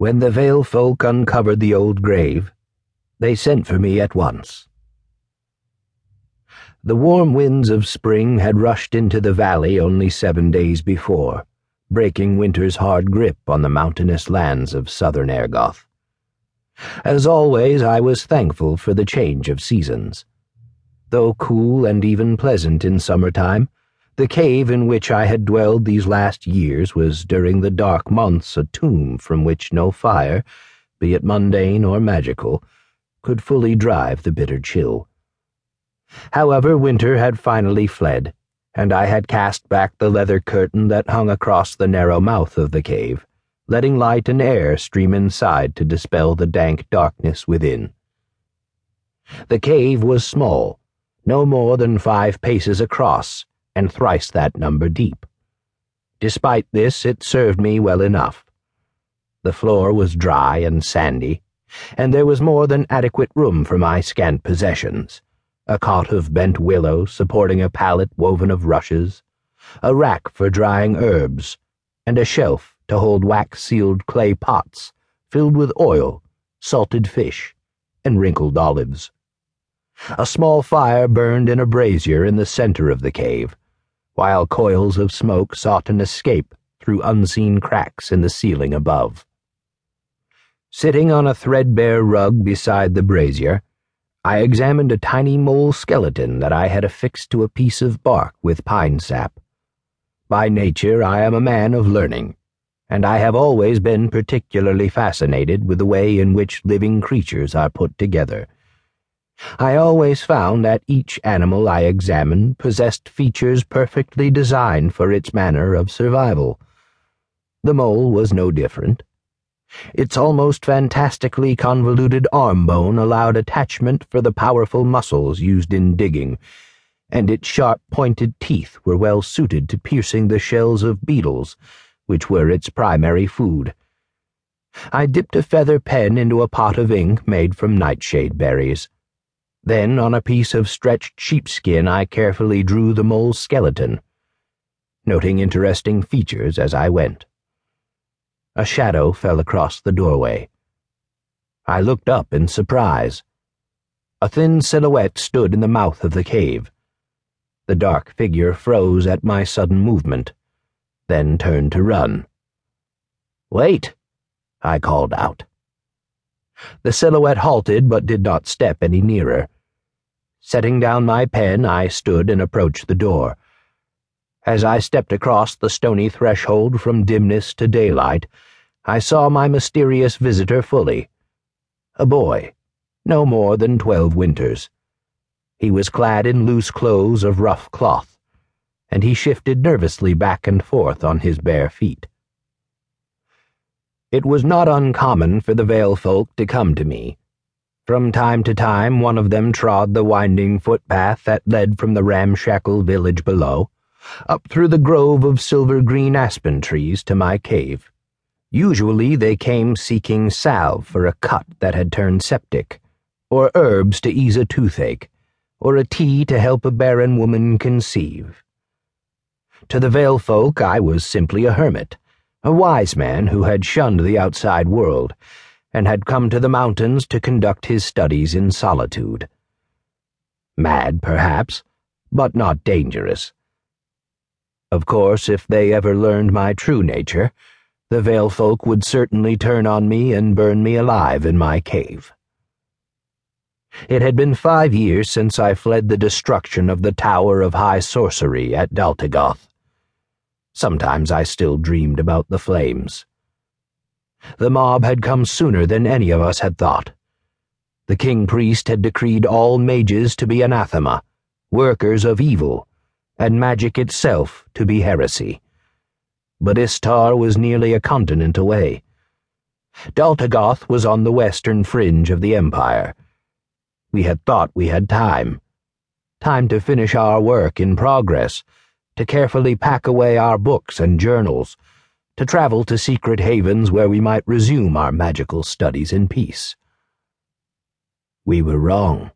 When the Vale folk uncovered the old grave, they sent for me at once. The warm winds of spring had rushed into the valley only seven days before, breaking winter's hard grip on the mountainous lands of southern Ergoth. As always, I was thankful for the change of seasons. Though cool and even pleasant in summertime, the cave in which I had dwelled these last years was during the dark months a tomb from which no fire, be it mundane or magical, could fully drive the bitter chill. However, winter had finally fled, and I had cast back the leather curtain that hung across the narrow mouth of the cave, letting light and air stream inside to dispel the dank darkness within. The cave was small, no more than five paces across, and thrice that number deep. Despite this, it served me well enough. The floor was dry and sandy, and there was more than adequate room for my scant possessions a cot of bent willow supporting a pallet woven of rushes, a rack for drying herbs, and a shelf to hold wax sealed clay pots filled with oil, salted fish, and wrinkled olives. A small fire burned in a brazier in the center of the cave, while coils of smoke sought an escape through unseen cracks in the ceiling above. Sitting on a threadbare rug beside the brazier, I examined a tiny mole skeleton that I had affixed to a piece of bark with pine sap. By nature, I am a man of learning, and I have always been particularly fascinated with the way in which living creatures are put together. I always found that each animal I examined possessed features perfectly designed for its manner of survival. The mole was no different. Its almost fantastically convoluted arm bone allowed attachment for the powerful muscles used in digging, and its sharp pointed teeth were well suited to piercing the shells of beetles, which were its primary food. I dipped a feather pen into a pot of ink made from nightshade berries. Then, on a piece of stretched sheepskin, I carefully drew the mole's skeleton, noting interesting features as I went. A shadow fell across the doorway. I looked up in surprise. A thin silhouette stood in the mouth of the cave. The dark figure froze at my sudden movement, then turned to run. Wait, I called out. The silhouette halted but did not step any nearer. Setting down my pen, I stood and approached the door. As I stepped across the stony threshold from dimness to daylight, I saw my mysterious visitor fully. A boy, no more than twelve winters. He was clad in loose clothes of rough cloth, and he shifted nervously back and forth on his bare feet. It was not uncommon for the Vale folk to come to me. From time to time, one of them trod the winding footpath that led from the ramshackle village below up through the grove of silver green aspen trees to my cave. Usually they came seeking salve for a cut that had turned septic, or herbs to ease a toothache, or a tea to help a barren woman conceive. To the Vale folk, I was simply a hermit, a wise man who had shunned the outside world, and had come to the mountains to conduct his studies in solitude. Mad, perhaps, but not dangerous. Of course, if they ever learned my true nature, the Vale folk would certainly turn on me and burn me alive in my cave. It had been five years since I fled the destruction of the Tower of High Sorcery at Daltigoth. Sometimes I still dreamed about the flames. The mob had come sooner than any of us had thought. The king priest had decreed all mages to be anathema, workers of evil and magic itself to be heresy. But Istar was nearly a continent away. Daltigoth was on the western fringe of the empire. We had thought we had time. Time to finish our work in progress, to carefully pack away our books and journals, to travel to secret havens where we might resume our magical studies in peace. We were wrong.